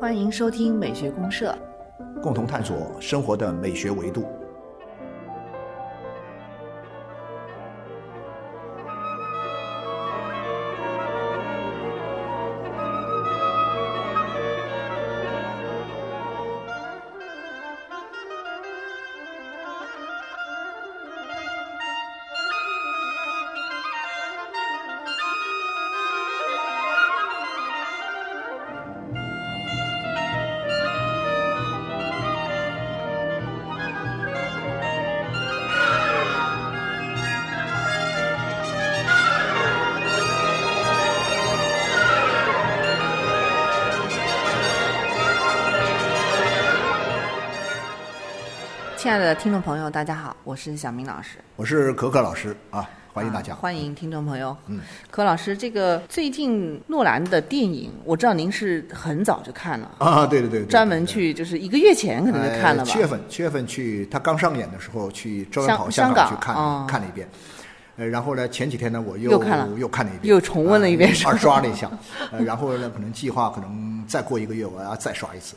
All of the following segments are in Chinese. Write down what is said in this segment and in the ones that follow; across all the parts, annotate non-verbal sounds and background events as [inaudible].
欢迎收听美学公社，共同探索生活的美学维度。亲爱的听众朋友，大家好，我是小明老师，我是可可老师啊，欢迎大家。啊欢迎听众朋友。嗯，可老师，这个最近诺兰的电影，我知道您是很早就看了，啊，对对对对，专门去就是一个月前可能就看了吧？呃七月份，七月份去他刚上演的时候，去香跑香港港去看、哦看了一遍。呃，然后呢，前几天呢，我又又看了又看了一遍，又重温了一遍二刷了一下。呃，然后呢，可能计划可能再过一个月，我要再刷一次，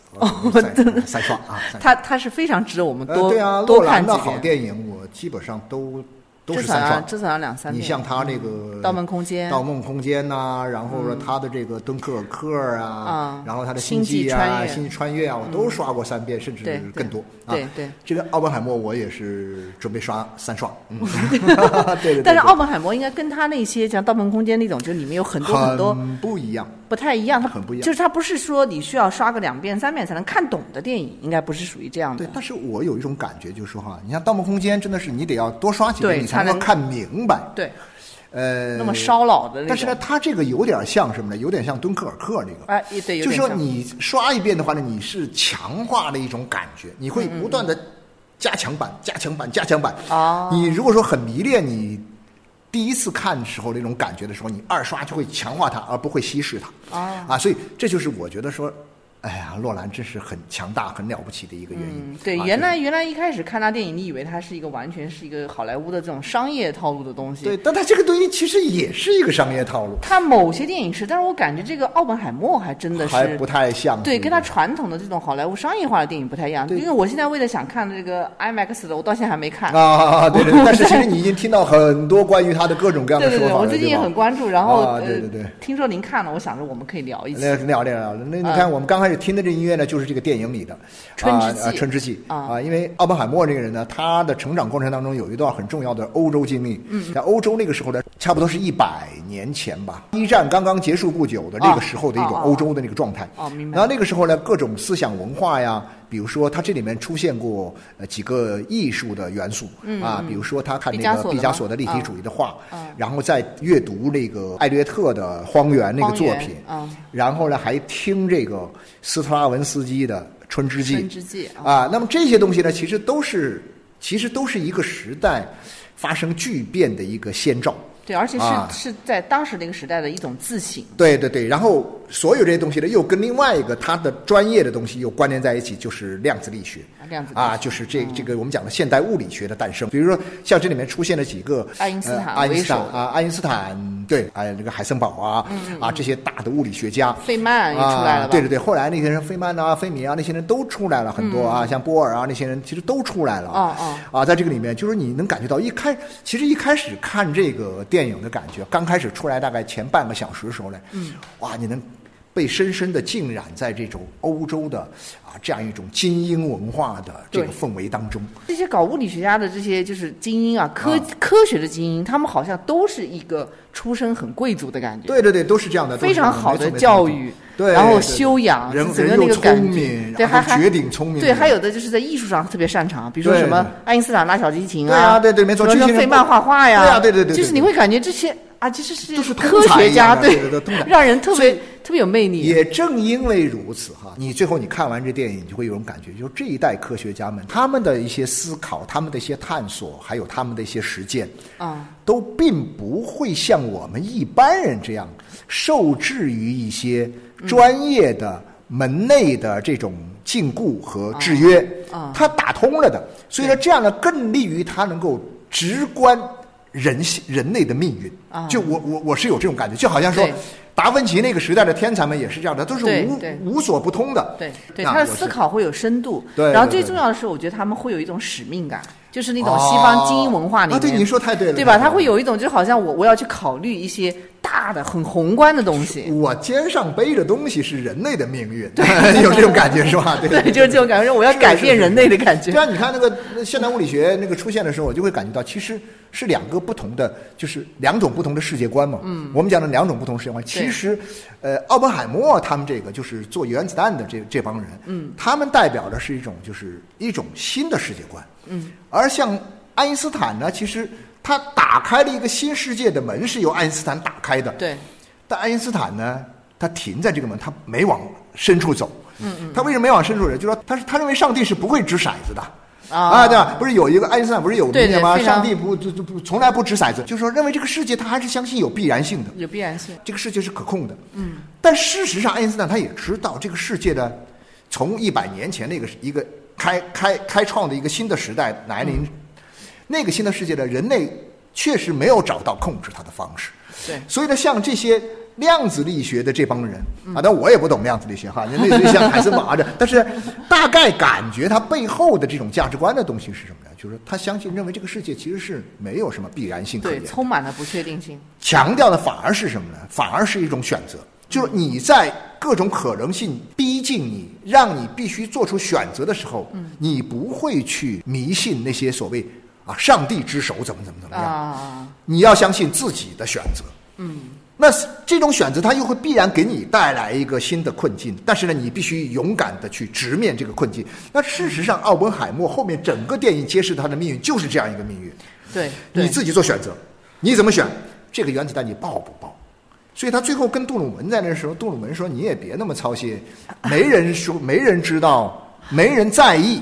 再 [laughs] 再刷啊。再他他是非常值得我们多、呃对啊，多洛兰的好看几遍。电影，我基本上都都至是三刷。少至少要两三遍。你像他这个《盗梦空间嗯盗梦空间》呐，然后说，他的这个《敦刻尔克》啊啊，然后他的《星际际》啊，穿越《星际穿越》啊，我都刷过三遍，甚至更多。啊对对这个奥本海默我也是准备刷三刷。嗯，[laughs] [laughs] 对对对。但是奥本海默应该跟他那些像《盗梦空间》那种，就里面有很多很多不一样。不太一样，它很不一样就是它不是说你需要刷个两遍三遍才能看懂的电影，应该不是属于这样的对，。但是我有一种感觉，就是说哈，你像《盗梦空间》，真的是你得要多刷几遍，你才能够看明白。对，呃，那么烧脑的。但是呢，它这个有点像什么呢？有点像敦刻尔克那个。哎，对，就是说你刷一遍的话呢，你是强化了一种感觉，你会不断的加强版、加强版、加强版。哦你如果说很迷恋你第一次看时候那种感觉的时候，你二刷就会强化它，而不会稀释它。啊啊，所以这就是我觉得说，哎呀，洛兰真是很强大、很了不起的一个原因。嗯，对，啊原来原来一开始看他电影，你以为他是一个完全是一个好莱坞的这种商业套路的东西。对，，但他这个东西其实也是一个商业套路，他某些电影是，但是我感觉这个奥本海默还真的是还不太像。对，跟他传统的这种好莱坞商业化的电影不太一样。对因为我现在为了想看这个 IMAX 的，我到现在还没看。啊，对对对，但是其实你已经听到很多关于他的各种各样的说法了，我最近也很关注，然后、啊呃，对对对听说您看了，我想着我们可以聊一聊聊聊，那你嗯看我们刚开始听的这音乐呢，就是这个电影里的春之祭啊啊春之祭啊啊，因为奥本海默这个人呢，他的成长过程当中有一段很重要的欧洲经历。嗯，在欧洲那个时候呢，差不多是一百年前吧，一战刚刚结束不久的那个时候的一种欧洲的那个状态。哦明白然后那个时候呢，各种思想文化呀。比如说，它这里面出现过呃几个艺术的元素、啊，比如说他看那个毕加索的立体主义的画，嗯然后再阅读那个艾略特的《荒原》那个作品，嗯，然后呢，还听这个斯特拉文斯基的《春之祭》啊。那么这些东西呢，其实都是其实都是一个时代发生巨变的一个先兆。对，而且是、啊是在当时那个时代的一种自省。对对对，然后所有这些东西呢，又跟另外一个他的专业的东西又关联在一起，就是量子力学。啊量子力学啊，就是这这个我们讲的现代物理学的诞生。比如说，像这里面出现了几个爱因斯坦呃爱因斯坦啊，爱因斯坦对，哎，那个海森堡啊，啊这些大的物理学家。费曼也出来了？啊？对对对，后来那些人，费曼啊、费米啊，那些人都出来了很多啊，像波尔啊那些人，其实都出来了。哦哦啊，在这个里面，就是你能感觉到一开，其实一开始看这个电影的感觉，刚开始出来大概前半个小时的时候呢，嗯，哇，你能被深深的浸染在这种欧洲的啊这样一种精英文化的这个氛围当中。这些搞物理学家的这些就是精英啊，科、啊。科学的精英，他们好像都是一个出身很贵族的感觉，对对对，都是这样的，非常好的教育，对，然后修养，人整个那个感明，对，还还绝顶聪明，对，还有的就是在艺术上特别擅长，比如说什么爱因斯坦拉小提琴对啊对对没错什么费曼画画呀，对啊对对对对就是你会感觉这些啊，这是就是科学家，对让人特别特别有魅力。也正因为如此哈，你最后你看完这电影，你就会有种感觉，就是这一代科学家们他们的一些思考、他们的一些探索，还有他们的一些实践，啊，都并不会像我们一般人这样受制于一些专业的、门内的这种禁锢和制约，啊他打通了的，所以说，这样呢更利于他能够直观。人性人类的命运。啊就我我我是有这种感觉，就好像说达芬奇那个时代的天才们也是这样的，都是无无所不通的。对对，他的思考会有深度，对然后最重要的是，我觉得他们会有一种使命感，就是那种西方精英文化里面，啊，对，你说太对了，对吧？他会有一种就好像我我要去考虑一些大的、很宏观的东西，[laughs] 我肩上背着东西是人类的命运，[laughs] 有这种感觉是吧？[laughs] 对对，就是这种感觉，我要改变人类的感觉对。啊，你看那个那现代物理学那个出现的时候，我就会感觉到，其实是两个不同的，就是两种不同的世界观嘛。嗯，我们讲的两种不同世界观，其实，呃，奥本海默他们这个就是做原子弹的这这帮人，嗯，他们代表的是一种就是一种新的世界观。嗯，而像爱因斯坦呢，其实他打开了一个新世界的门，是由爱因斯坦打开的。对，但爱因斯坦呢，他停在这个门，他没往深处走。嗯嗯。他为什么没往深处走？就说他是他认为上帝是不会掷骰子的。啊对吧？不是有一个爱因斯坦不是有名言吗？上帝不就就不从来不掷骰子，就是说认为这个世界他还是相信有必然性的，有必然性。这个世界是可控的。嗯。但事实上，爱因斯坦他也知道这个世界的从一百年前那个一个开开开创的一个新的时代来临，那个新的世界的人类确实没有找到控制它的方式。对所以呢，像这些量子力学的这帮人啊，但我也不懂量子力学哈，[laughs] 人类就像海森堡的，但是大概感觉他背后的这种价值观的东西是什么呢？就是他相信认为这个世界其实是没有什么必然性可对，言的，充满了不确定性。强调的反而是什么呢？反而是一种选择，就是你在各种可能性逼近你，让你必须做出选择的时候，你不会去迷信那些所谓啊上帝之手怎么怎么怎么样，啊，你要相信自己的选择。嗯，那这种选择它又会必然给你带来一个新的困境，但是呢，你必须勇敢的去直面这个困境。那事实上，奥本海默后面整个电影揭示他的命运就是这样一个命运。对，对你自己做选择，你怎么选？这个原子弹你爆不爆？所以他最后跟杜鲁门在那时候，杜鲁门说：“你也别那么操心，[laughs] 没人说，没人知道，没人在意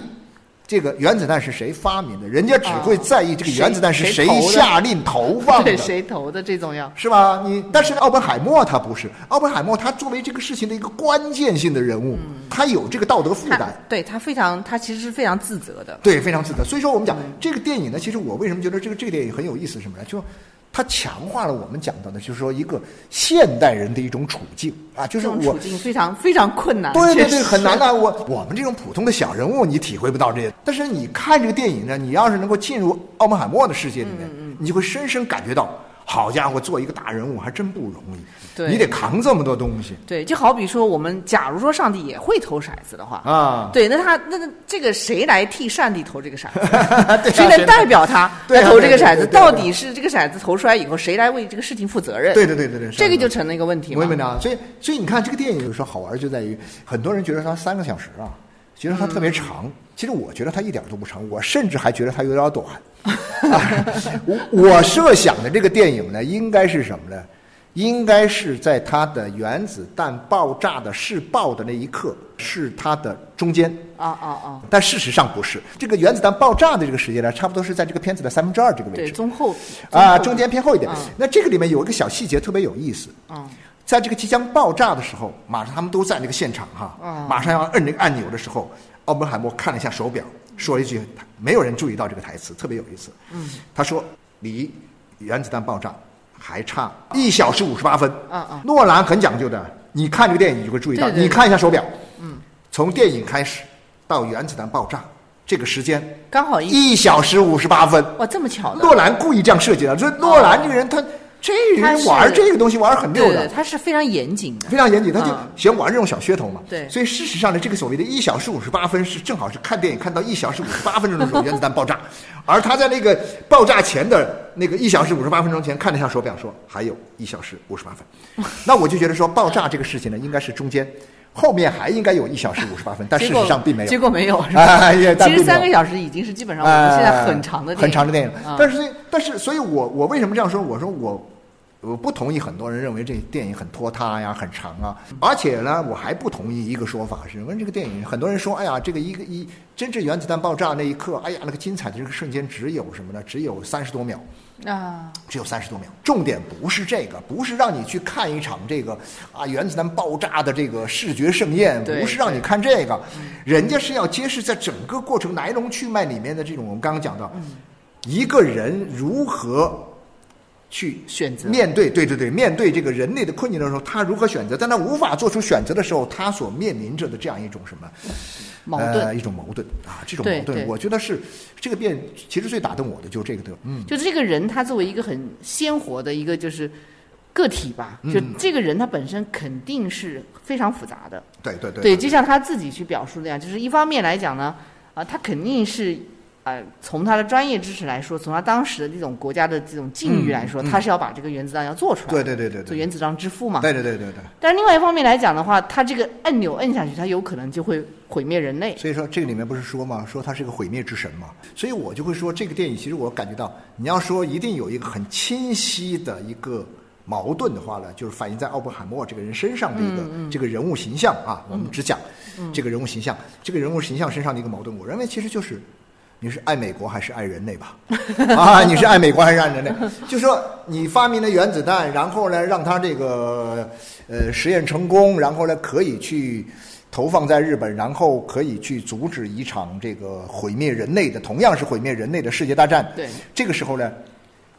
这个原子弹是谁发明的，人家只会在意这个原子弹是谁下令投放的对。[laughs] 谁投的这种要？是吧？你但是奥本海默他不是，奥本海默他作为这个事情的一个关键性的人物，他有这个道德负他担。对他非常，他其实是非常自责的。对，非常自责。所以说，我们讲这个电影呢，其实我为什么觉得这个这个电影很有意思是什么呢？就它强化了我们讲到的，就是说一个现代人的一种处境啊，就是我处。境非常非常困难，对对对，很难的。我我们这种普通的小人物，你体会不到这些。但是你看这个电影呢，你要是能够进入奥本海默的世界里面，嗯你就会深深感觉到，好家伙，做一个大人物还真不容易。对你得扛这么多东西对，就好比说，我们假如说上帝也会投骰子的话，啊。对，那他那那这个谁来替上帝投这个骰子？[laughs] 谁来代表他来投这个骰子？到底是这个骰子投出来以后，谁来为这个事情负责任？对对对对对，这个就成了一个问题嘛我。问你啊，所以所以你看这个电影有时候好玩就在于，很多人觉得它三个小时啊，觉得它特别长。其实我觉得它一点都不长，我甚至还觉得它有点短。啊 [laughs] 我我设想的这个电影呢，应该是什么呢？应该是在它的原子弹爆炸的试爆的那一刻，是它的中间。啊啊啊！但事实上不是，这个原子弹爆炸的这个时间呢，差不多是在这个片子的三分之二这个位对，置。中后啊，中间偏后一点嗯。那这个里面有一个小细节特别有意思，嗯在这个即将爆炸的时候，马上他们都在那个现场哈，嗯马上要摁那个按钮的时候，奥本海默看了一下手表，说了一句，没有人注意到这个台词，特别有意思。嗯，他说离原子弹爆炸还差一小时五十八分。啊啊诺兰很讲究的，你看这个电影你就会注意到，对对对你看一下手表，嗯，从电影开始到原子弹爆炸这个时间刚好一一小时五十八分。哇这么巧的，诺兰故意这样设计的，就是诺兰这个人，他这人玩这个东西玩很溜的他是非常严谨的。非常严谨，他就嗯喜欢玩这种小噱头嘛。对所以事实上呢，这个所谓的一小时五十八分是正好是看电影看到一小时五十八分钟的时候原子弹爆炸，而他在那个爆炸前的那个一小时五十八分钟前看了一下手表，说还有一小时五十八分。[laughs] 那我就觉得说爆炸这个事情呢，应该是中间，后面还应该有一小时五十八分，但事实上并没有。结果没有，是吧？哎呀但并没有其实三个小时已经是基本上我们现在很长的很长的电影。嗯但是，但是，所以我我为什么这样说？我说我我不同意很多人认为这电影很拖沓呀、很长啊。而且呢，我还不同意一个说法是，因为这个电影很多人说，哎呀，这个一个一真正原子弹爆炸那一刻，哎呀，那个精彩的这个瞬间只有什么呢？只有三十多秒。啊，只有三十多秒。重点不是这个，不是让你去看一场这个啊原子弹爆炸的这个视觉盛宴，不是让你看这个，人家是要揭示在整个过程来龙去脉里面的这种我们刚刚讲到，一个人如何去选择面对，对对对，面对这个人类的困境的时候，他如何选择？但他无法做出选择的时候，他所面临着的这样一种什么矛盾呃、一种矛盾啊，这种矛盾，我觉得是这个变，其实最打动我的就是这个的，嗯，就是这个人，他作为一个很鲜活的一个就是个体吧，嗯就这个人他本身肯定是非常复杂的。对对对对，就像他自己去表述那样，就是一方面来讲呢，啊、他肯定是。呃，从他的专业知识来说，从他当时的这种国家的这种境遇来说，嗯嗯他是要把这个原子弹要做出来，对对对对对，做原子弹之父嘛。对对对对对。但是另外一方面来讲的话，他这个按钮摁下去，他有可能就会毁灭人类。所以说这个里面不是说嘛，说他是个毁灭之神嘛，所以我就会说这个电影其实我感觉到，你要说一定有一个很清晰的一个矛盾的话呢，就是反映在奥本海默这个人身上的一个、这个人物形象啊，我们只讲这个人物形象，这个人物形象身上的一个矛盾，我认为其实就是。你是爱美国还是爱人类吧？[laughs] 啊，你是爱美国还是爱人类？就说你发明了原子弹，然后呢，让它这个呃实验成功，然后呢可以去投放在日本，然后可以去阻止一场这个毁灭人类的，同样是毁灭人类的世界大战。对，这个时候呢，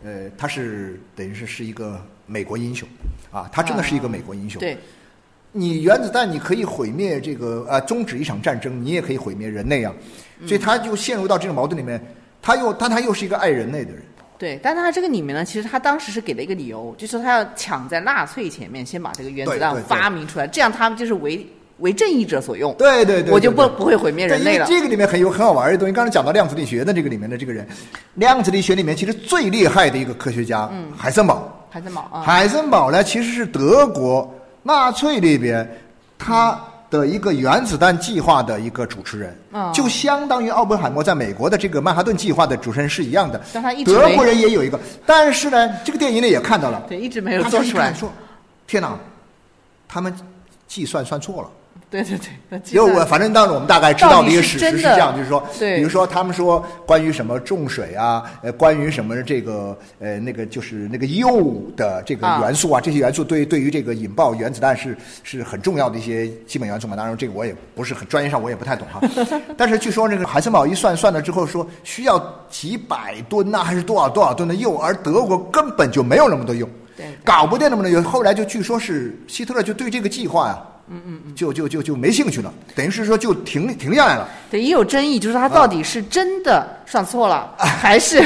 呃，他是等于是是一个美国英雄啊，他真的是一个美国英雄。对，你原子弹你可以毁灭这个呃终止一场战争，你也可以毁灭人类啊，所以他就陷入到这种矛盾里面。他又但他又是一个爱人类的人，对，但他这个里面呢，其实他当时是给了一个理由，就是他要抢在纳粹前面先把这个原子弹发明出来，这样他们就是为为正义者所用。对对对，我就不不会毁灭人类了这个里面很有很好玩的东西。刚才讲到量子力学的这个里面的这个人，量子力学里面其实最厉害的一个科学家，嗯海森堡。海森堡啊，海森堡呢，其实是德国纳粹里边他的一个原子弹计划的一个主持人，嗯就相当于奥本海默在美国的这个曼哈顿计划的主持人是一样的。但他一直德国人也有一个，但是呢，这个电影里也看到了，对，一直没有做出来。说，天哪，他们计算算错了。对对对，因为我反正当时我们大概知道的一个史实是这样，就是说，比如说他们说关于什么重水啊，呃，关于什么这个呃那个就是那个铀的这个啊元素啊，这些元素对对于这个引爆原子弹是是很重要的一些基本元素嘛。当然这个我也不是很专业上我也不太懂哈，[laughs] 但是据说那个海森堡一算算了之后说需要几百吨呐、还是多少多少吨的铀，而德国根本就没有那么多铀。搞不定那么多铀，后来就据说是希特勒就对这个计划呀、嗯嗯嗯，就就就就没兴趣了，等于是说就停停下来了。对也有争议，就是他到底是真的算错了，还是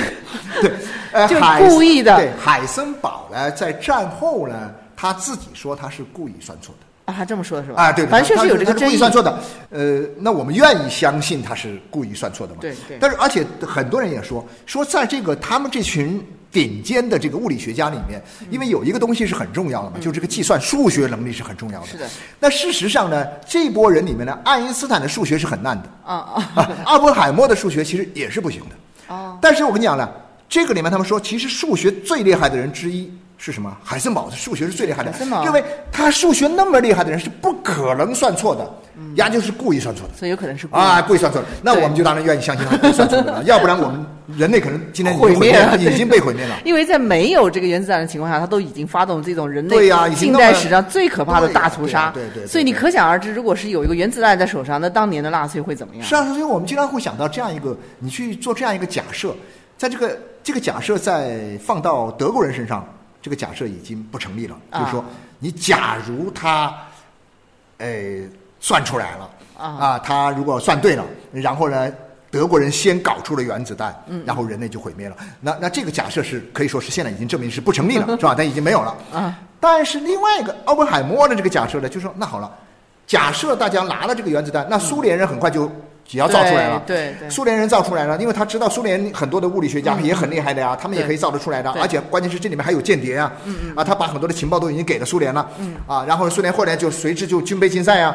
对，呃，[laughs] 就海故意的对，海森堡呢，在战后呢，他自己说他是故意算错的。啊？他这么说的是吧？啊，对，反正确他实有这个故意。算错的。呃，那我们愿意相信他是故意算错的嘛？对对但是而且很多人也说，说在这个他们这群顶尖的这个物理学家里面，因为有一个东西是很重要的嘛，就这个计算数学能力是很重要的。嗯是的。那事实上呢，这波人里面呢，爱因斯坦的数学是很烂的。啊啊啊，阿波海默的数学其实也是不行的。哦，但是我跟你讲呢，这个里面他们说，其实数学最厉害的人之一是什么？海森堡的数学是最厉害的因为他数学那么厉害的人是不可能算错的，嗯人家就是故意算错的。所以有可能是故意啊，故意算错的，那我们就当然愿意相信他故意算错的了，[laughs] 要不然我们人类可能今天已经毁灭了，已经被毁灭了。[laughs] 因为在没有这个原子弹的情况下，他都已经发动这种人类对呀已经近代史上最可怕的大屠杀。对呀对对对所以你可想而知，如果是有一个原子弹在手上，那当年的纳粹会怎么样？是啊，所以我们经常会想到这样一个，你去做这样一个假设，在这个这个假设在放到德国人身上，这个假设已经不成立了。啊就是说，你假如他，呃，算出来了啊他如果算对了，然后呢？德国人先搞出了原子弹，嗯然后人类就毁灭了。那那这个假设是可以说是现在已经证明是不成立了，是吧？[laughs] 但已经没有了。啊，但是另外一个奥本海默的这个假设呢，就是说，那好了，假设大家拿了这个原子弹，那苏联人很快就也要造出来了。对对对。苏联人造出来了，因为他知道苏联很多的物理学家也很厉害的呀，他们也可以造得出来的，而且关键是这里面还有间谍啊，啊，他把很多的情报都已经给了苏联了，啊，然后苏联后来就随之就军备竞赛呀，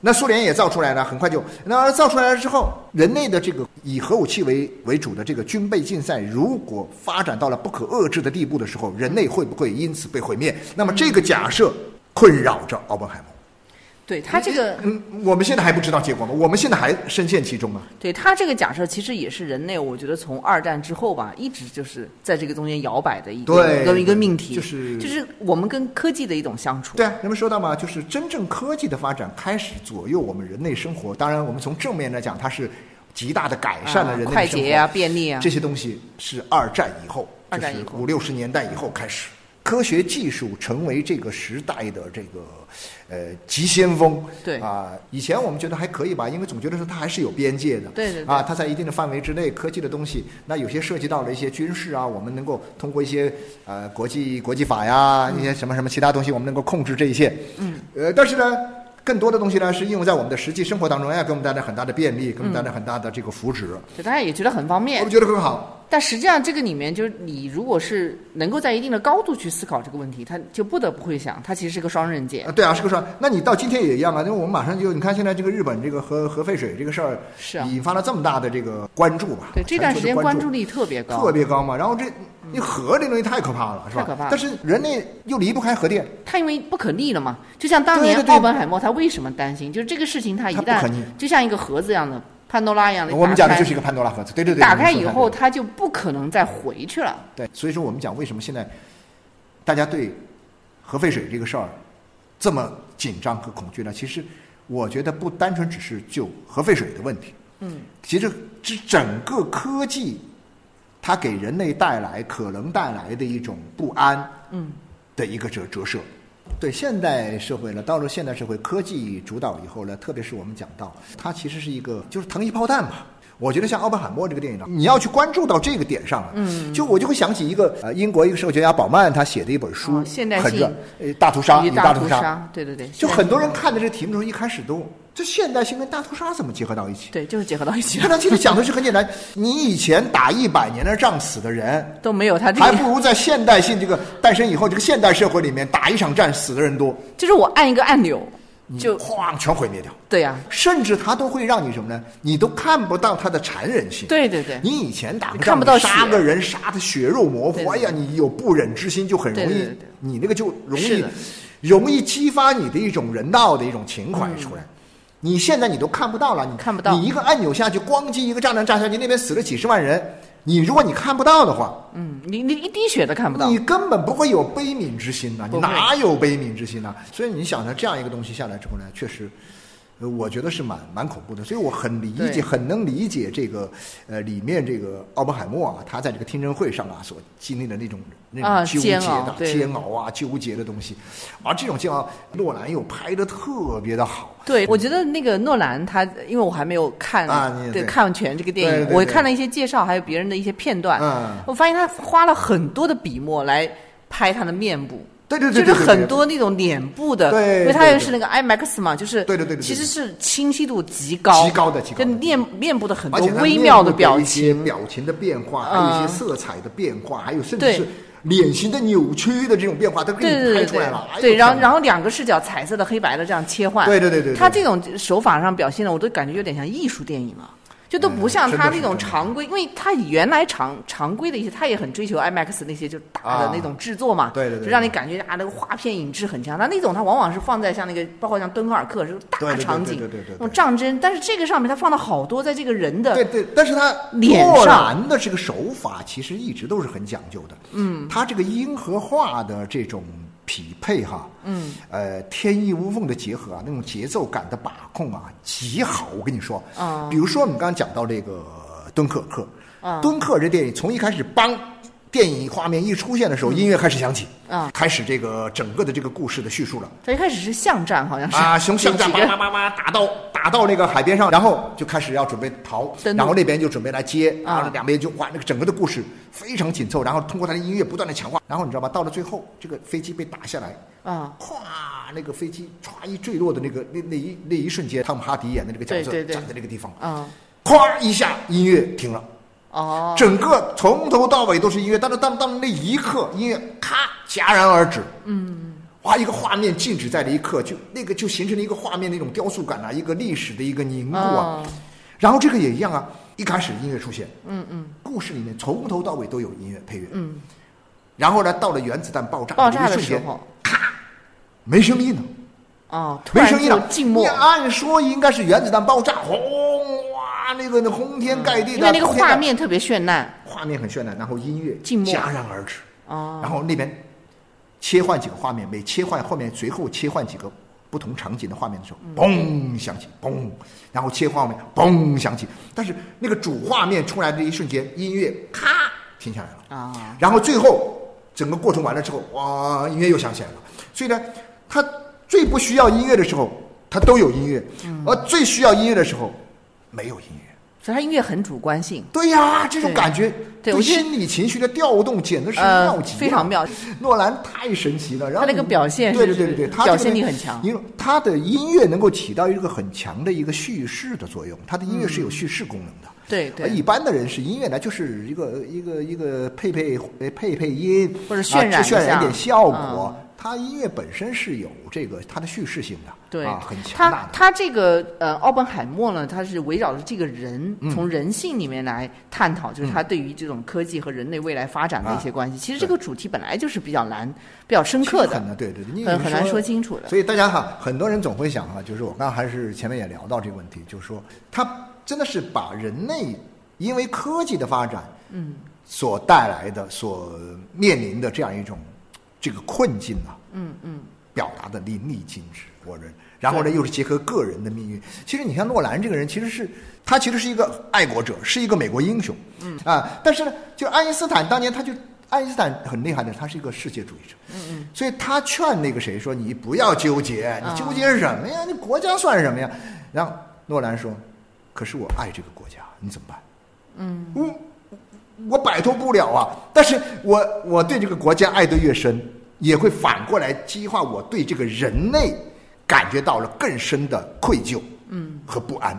那苏联也造出来了，很快就那造出来了之后，人类的这个以核武器为为主的这个军备竞赛，如果发展到了不可遏制的地步的时候，人类会不会因此被毁灭？那么这个假设困扰着奥本海默。对他这个，嗯，我们现在还不知道结果吗？我们现在还深陷其中啊。对他这个假设，其实也是人类，我觉得从二战之后吧，一直就是在这个中间摇摆的一个一个一个命题，就是就是我们跟科技的一种相处。对啊，人们说到嘛，就是真正科技的发展开始左右我们人类生活。当然，我们从正面来讲，它是极大的改善了啊人类的生活。快捷啊便利啊这些东西是二战以后二战以后五六十年代以后开始，科学技术成为这个时代的这个呃急先锋。对啊，以前我们觉得还可以吧，因为总觉得说它还是有边界的。对对对啊，它在一定的范围之内，科技的东西，那有些涉及到了一些军事啊，我们能够通过一些呃国际国际法呀，一些什么什么其他东西，我们能够控制这一切。嗯。呃，但是呢，更多的东西呢是应用在我们的实际生活当中，哎，给我们带来很大的便利，给我们带来很大的这个福祉，对大家也觉得很方便我们。觉得很好。但实际上，这个里面就是你如果是能够在一定的高度去思考这个问题，他就不得不会想，它其实是个双刃剑啊，。对啊，是个双。那你到今天也一样啊，因为我们马上就你看现在这个日本这个核核废水这个事儿，是啊引发了这么大的这个关注吧？对，这段时间关注力特别高，特别高嘛。然后这你核这东西太可怕了，是吧？太可怕了但是人类又离不开核电，它因为不可逆了嘛，就像当年奥本海默他为什么担心，就是这个事情它一旦就像一个盒子一样的潘多拉一样的，我们讲的就是一个潘多拉盒子。对对对，打开以后，它就不可能再回去了。对，所以说我们讲为什么现在大家对核废水这个事儿这么紧张和恐惧呢？其实我觉得不单纯只是就核废水的问题，嗯，其实这整个科技它给人类带来可能带来的一种不安，嗯，的一个折折射。对现代社会呢，到了现代社会，科技主导以后呢，特别是我们讲到，它其实是一个就是糖衣炮弹吧。我觉得像奥本海默这个电影呢，你要去关注到这个点上了，嗯，就我就会想起一个呃英国一个社会学家宝曼他写的一本书，哦现代性。呃大屠杀，大屠杀，，对对对，就很多人看的这个题目的时候，一开始都这现代性跟大屠杀怎么结合到一起？对，就是结合到一起这了，它其实讲的是很简单，你以前打一百年的仗死的人，都没有他这个，还不如在现代性这个诞生以后，这个现代社会里面打一场战死的人多，就是我按一个按钮就哐全毁灭掉。对呀、甚至他都会让你什么呢？你都看不到他的残忍性。对对对，你以前打看不到杀个人杀的血肉模糊，哎呀，你有不忍之心，就很容易，对对对对你那个就容易容易激发你的一种人道的一种情怀出来。你现在你都看不到了，你嗯看不到你一个按钮下去，咣叽一个炸弹炸下去，那边死了几十万人，你如果你看不到的话，嗯，你你一滴血都看不到。你，根本不会有悲悯之心的、你哪有悲悯之心呢、所以你想呢这样一个东西下来之后呢，确实，呃，我觉得是蛮蛮恐怖的。所以我很理解，很能理解这个呃里面这个奥本海默啊，他在这个听证会上啊所经历的那种那啊种纠结煎熬的、对煎熬啊、纠结的东西，而这种煎熬，诺兰又拍的特别的好。对，我觉得那个诺兰他，因为我还没有看，对啊你对看全这个电影，我看了一些介绍，还有别人的一些片段，嗯我发现他花了很多的笔墨来拍他的面部。对对对对就是很多那种脸部的，对因为他对对又是那个 IMAX 嘛，就是对对对其实是清晰度极高，极高的极高的。跟面面部的很多微妙的表一些情，表情的变化，还有一些嗯色彩的变化，还有甚至是脸型的扭曲的这种变化，都给你拍出来了。对，然后然后两个视角，彩色的、黑白的这样切换，对对对对对。他这种手法上表现的，我都感觉有点像艺术电影了。就都不像他那种常规，因为他原来常常规的一些，他也很追求 IMAX 那些就大的啊。那种制作嘛，对对对就让你感觉啊那个画片影质很强。他那种他往往是放在像那个，包括像敦刻尔克是大场景，对对对那种战争，但是这个上面他放了好多在这个人的对对，但是他脸上兰的这个手法其实一直都是很讲究的。嗯，他这个音和画的这种匹配哈，嗯，呃，天衣无缝的结合啊，那种节奏感的把控啊，极好。我跟你说，嗯比如说我们刚刚讲到这个敦刻尔克，嗯敦刻尔这电影从一开始邦。电影画面一出现的时候，音乐开始响起，嗯。开始这个整个的这个故事的叙述了。他一开始是巷战，好像是。啊，从巷战叭叭叭叭打到打到那个海边上，然后就开始要准备逃，然后那边就准备来接，啊。然后两边就哇，那个整个的故事非常紧凑，然后通过他的音乐不断的强化，然后你知道吧？到了最后，这个飞机被打下来，啊，咵，那个飞机歘一坠落的那个那那一那一瞬间，汤姆哈迪演的这个角色对对对。站在那个地方，啊，咵一下音乐停了。哦，整个从头到尾都是音乐，但是当当那一刻，音乐咔戛然而止。嗯，哇，一个画面静止在那一刻，就那个就形成了一个画面那种雕塑感啊，一个历史的一个凝固啊。嗯然后这个也一样啊，一开始音乐出现，嗯嗯。故事里面从头到尾都有音乐配乐。嗯，然后呢，到了原子弹爆炸爆炸那一瞬间，的时候，没声音了，哦，没声音了，静默。你，按说应该是原子弹爆炸，轰哇，那个那轰天盖地的，因为那个画面特别绚烂，画面很绚烂，然后音乐戛然而止。哦，然后那边切换几个画面，每切换后面随后切换几个不同场景的画面的时候，嘣响起，嘣，然后切换画面，嘣响起。但是那个主画面出来的一瞬间，音乐咔停下来了。啊，然后最后整个过程完了之后，哇，音乐又响起来了。所以呢，他最不需要音乐的时候，他都有音乐；而最需要音乐的时候，没有音乐。所以它音乐很主观性，对呀，这种感觉对心理情绪的调动简直是呃妙极了，非常妙。诺兰太神奇了，然后他那个表现是对对对对对，他表现力很强因为他的音乐能够起到一个很强的一个叙事的作用，他的音乐是有叙事功能的。对对而一般的人是音乐呢，就是一个一个一个配配呃配配音，或者渲染啊渲染一点效果嗯。他音乐本身是有这个它的叙事性的，对，啊，很强他大的。他这个呃，奥本海默呢，他是围绕着这个人，嗯从人性里面来探讨，就是他对于这种科技和人类未来发展的一些关系。其实这个主题本来就是比较难、比较深刻的很，难，对对很很难说说清楚的。所以大家哈，很多人总会想哈，就是我刚刚还是前面也聊到这个问题，就是说他真的是把人类因为科技的发展，嗯，所带来的、所面临的这样一种这个困境啊，嗯嗯，表达的淋漓尽致，我认。然后呢，又是结合个人的命运。其实你看诺兰这个人，其实是他其实是一个爱国者，是一个美国英雄，嗯啊。但是呢，就爱因斯坦当年他就爱因斯坦很厉害的，他是一个世界主义者，嗯嗯。所以他劝那个谁说：“你不要纠结，你纠结什么呀？你国家算什么呀？”然后诺兰说：“可是我爱这个国家，你怎么办？”嗯，我我摆脱不了啊。但是我我对这个国家爱得越深，也会反过来激化我对这个人类感觉到了更深的愧疚，嗯，和不安。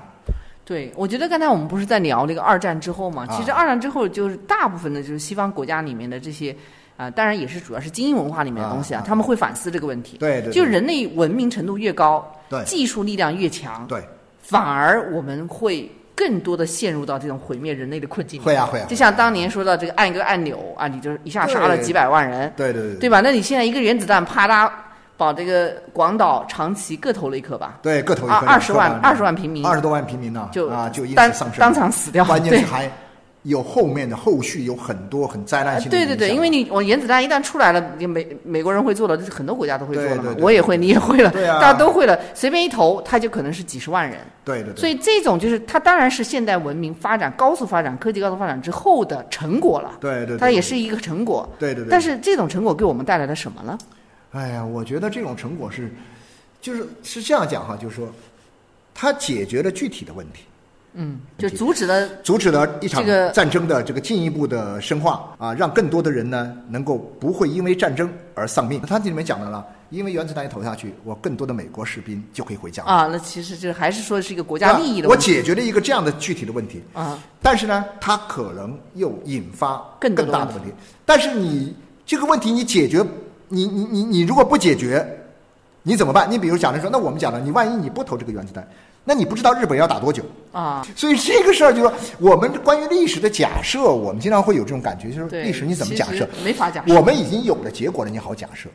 对，我觉得刚才我们不是在聊那个二战之后嘛？啊其实二战之后，就是大部分的就是西方国家里面的这些。啊、当然也是主要是精英文化里面的东西啊，啊啊他们会反思这个问题。对对对就人类文明程度越高，对技术力量越强，对，反而我们会更多的陷入到这种毁灭人类的困境里。会啊会啊就像当年说到这个按一个按钮啊，你就一下杀了几百万人，对对对对。吧？那你现在一个原子弹啪嗒把这个广岛、长崎各投了一颗吧，对，各投一颗二二十万二十万平民二十多万平民呢，就啊，就因当此丧生，当场死掉。对关键是还有后面的后续有很多很灾难性的。对对对，因为你我原子弹一旦出来了，你美美国人会做了，就是很多国家都会做了嘛对对，对我也会，你也会了，对啊大家都会了，随便一投，它就可能是几十万人。对对对，所以这种就是它当然是现代文明发展高速发展、科技高速发展之后的成果了。对对对它也是一个成果。对对对但是这种成果给我们带来了什么呢？哎呀，我觉得这种成果是，就是是这样讲哈，就是说，它解决了具体的问题，嗯，就阻止了阻止了一场这个战争的这个进一步的深化啊，让更多的人呢能够不会因为战争而丧命。他这里面讲的了，因为原子弹一投下去，我更多的美国士兵就可以回家。啊，那其实这还是说是一个国家利益的我问题我解决了一个这样的具体的问题，啊。但是呢，它可能又引发更多的问更大的问题。但是你这个问题你解决，你你你你如果不解决，你怎么办？你比如讲的说，那我们讲了，你万一你不投这个原子弹，那你不知道日本要打多久。啊，所以这个事儿就是说，我们关于历史的假设，我们经常会有这种感觉，就是，历史你怎么假设？没法假设。我们已经有了结果了，你好假设，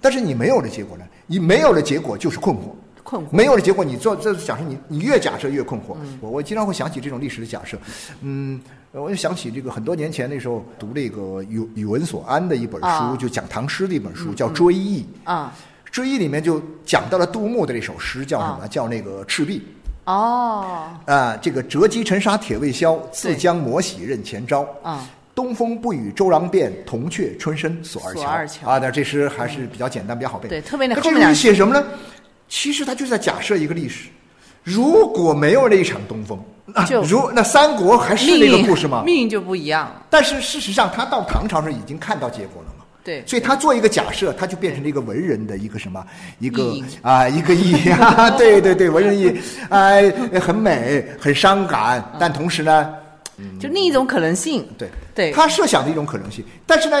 但是你没有了结果呢？你没有了结果就是困惑。困惑没有了结果，你做这假设你你越假设越困惑。我我经常会想起这种历史的假设，嗯，我就想起这个很多年前那时候读那个宇宇文所安的一本书，啊就讲唐诗的一本书，叫《追忆》。啊，追忆》里面就讲到了杜牧的那首诗，叫什么？叫那个《赤壁》哦，啊，这个折戟沉沙铁未销，自将磨洗认前朝。啊，东风不与周郎便，铜雀春深锁二锁二乔啊，那这诗还是比较简单，比较好背。对特别那后面两写什么呢？其实他就是在假设一个历史。如果没有那一场东风，那就如那三国还是那个故事吗？命运就不一样。但是事实上，他到唐朝时已经看到结果了嘛。对，所以他做一个假设，他就变成了一个文人的一个什么，一个啊，一个意啊，[laughs] 对对对，文人意，哎、很美，很伤感，但同时呢，就另一种可能性。对。对。他设想的一种可能性，但是呢，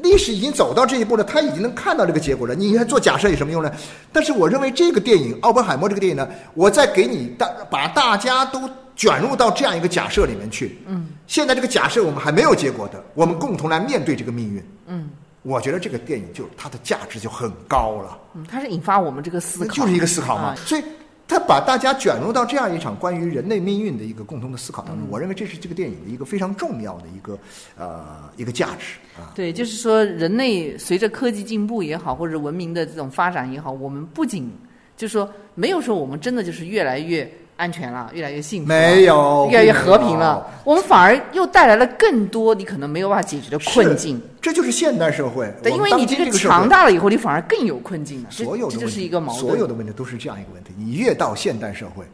历史已经走到这一步了，他已经能看到这个结果了，你还做假设有什么用呢？但是我认为这个电影《奥本海默》这个电影呢，我在给你大把大家都卷入到这样一个假设里面去。嗯，现在这个假设我们还没有结果的，我们共同来面对这个命运。嗯我觉得这个电影就它的价值就很高了。嗯，它是引发我们这个思考，就是一个思考嘛。啊所以他把大家卷入到这样一场关于人类命运的一个共同的思考当中，我认为这是这个电影的一个非常重要的一个呃一个价值啊。对，就是说，人类随着科技进步也好，或者文明的这种发展也好，我们不仅就是说，没有说我们真的就是越来越安全了，越来越幸福，没有，越来越和平了。我们反而又带来了更多你可能没有办法解决的困境。这就是现代社会。对，因为你这个强大了以后，你反而更有困境了。所有的这就是一个矛盾。所有的问题都是这样一个问题。你越到现代社会，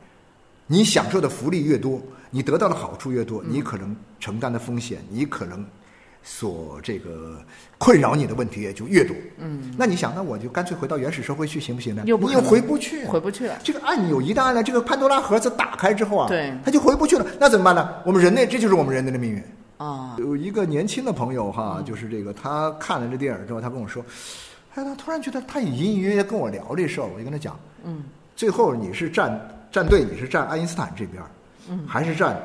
你享受的福利越多，你得到的好处越多，你可能承担的风险，你可能。所这个困扰你的问题也就越多。嗯，那你想，那我就干脆回到原始社会去行不行呢？又你又回不去，回不去了。这个按钮一旦按了，这个潘多拉盒子打开之后啊，对，他就回不去了。那怎么办呢？我们人类，这就是我们人类的命运啊。有一个年轻的朋友哈，就是这个，他看了这电影之后，他跟我说，哎，他突然觉得他隐隐约约跟我聊这事儿，我就跟他讲，嗯，最后你是站站队，你是站爱因斯坦这边，嗯，还是站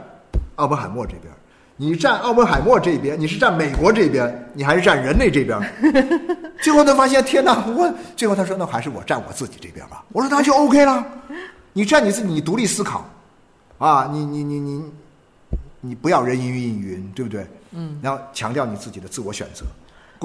奥本海默这边？你站奥本海默这边，你是站美国这边，你还是站人类这边？[laughs] 最后他发现，天哪！我最后他说，那还是我站我自己这边吧。我说那就 OK 了。你站你自己，你独立思考，啊，你你你你，你不要人云亦云，对不对？嗯。然后强调你自己的自我选择。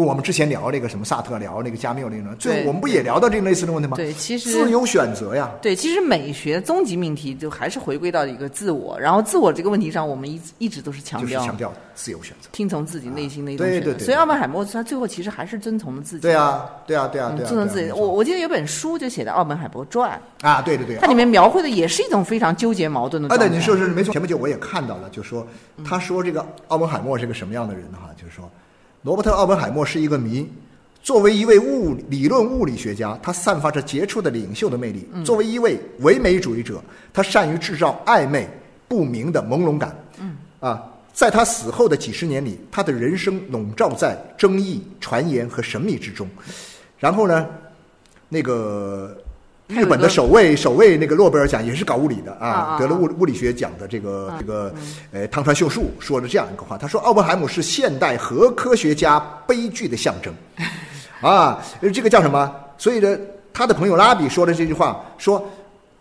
我们之前聊那个什么萨特聊那个加缪那个，最后我们不也聊到这个类似的问题吗？对，其实自由选择呀。对，其实美学终极命题就还是回归到一个自我，然后自我这个问题上，我们一一直都是强调强调自由选择，听从自己内心的一种选择。对对对。所以奥本海默他最后其实还是遵从了自己。对啊，对啊，对啊，对啊。遵从自己。我我记得有本书就写的《奥本海默传》啊，对对对。它里面描绘的也是一种非常纠结矛盾的。啊，对，你说是没错。前不久我也看到了，就说他说这个奥本海默是个什么样的人哈？就是说，罗伯特·奥本海默是一个谜。作为一位物理论物理学家，他散发着杰出的领袖的魅力。作为一位唯美主义者，他善于制造暧昧不明的朦胧感。嗯，啊，在他死后的几十年里，他的人生笼罩在争议、传言和神秘之中。然后呢，那个日本的首位首位那个诺贝尔奖也是搞物理的啊，得了物物理学奖的这个这个呃汤川秀树说了这样一个话，他说：“奥本海姆是现代核科学家悲剧的象征。”啊，这个叫什么？所以呢，他的朋友拉比说的这句话说：“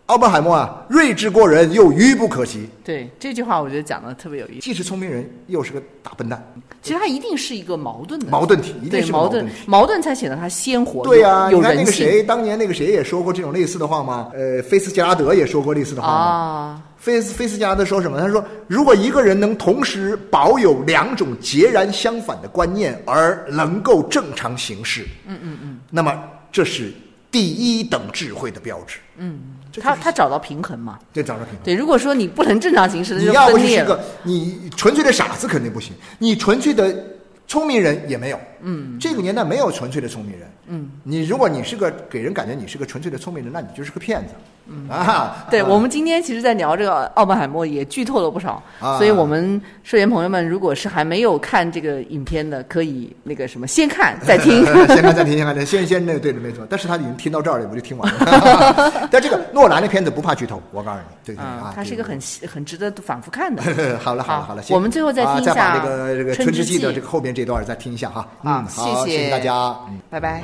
奥本海默啊，睿智过人又愚不可及。”对这句话，我觉得讲的特别有意思。既是聪明人，又是个大笨蛋。其实他一定是一个矛盾的矛盾体，一定是矛盾，矛盾才显得他鲜活。对呀，你看那个谁，当年那个谁也说过这种类似的话吗？呃，菲斯杰拉德也说过类似的话吗？啊，菲斯菲斯杰拉德说什么？他说：“如果一个人能同时保有两种截然相反的观念，而能够正常行事，嗯嗯嗯，那么这是第一等智慧的标志。”嗯，他他找到平衡嘛？对，找到平衡。对，如果说你不能正常行事，你要不是一个你纯粹的傻子肯定不行，你纯粹的聪明人也没有。嗯，这个年代没有纯粹的聪明人。嗯，你如果你是个给人感觉你是个纯粹的聪明人，那你就是个骗子。嗯啊，[laughs] 对，我们今天其实，在聊这个奥本海默，也剧透了不少。所以我们社员朋友们，如果是还没有看这个影片的，可以那个什么，[laughs] 先看再听。先看再听，先看再先先那个对的没错。但是他已经听到这儿了，我就听完了。[laughs] 但这个诺兰的片子不怕剧透，我告诉你，对对啊，他是一个很很值得反复看的。好了好了好了，我们最后再听一下，再把这个这个春之祭的这个后边这段再听一下哈。嗯，好，谢谢大家，拜拜。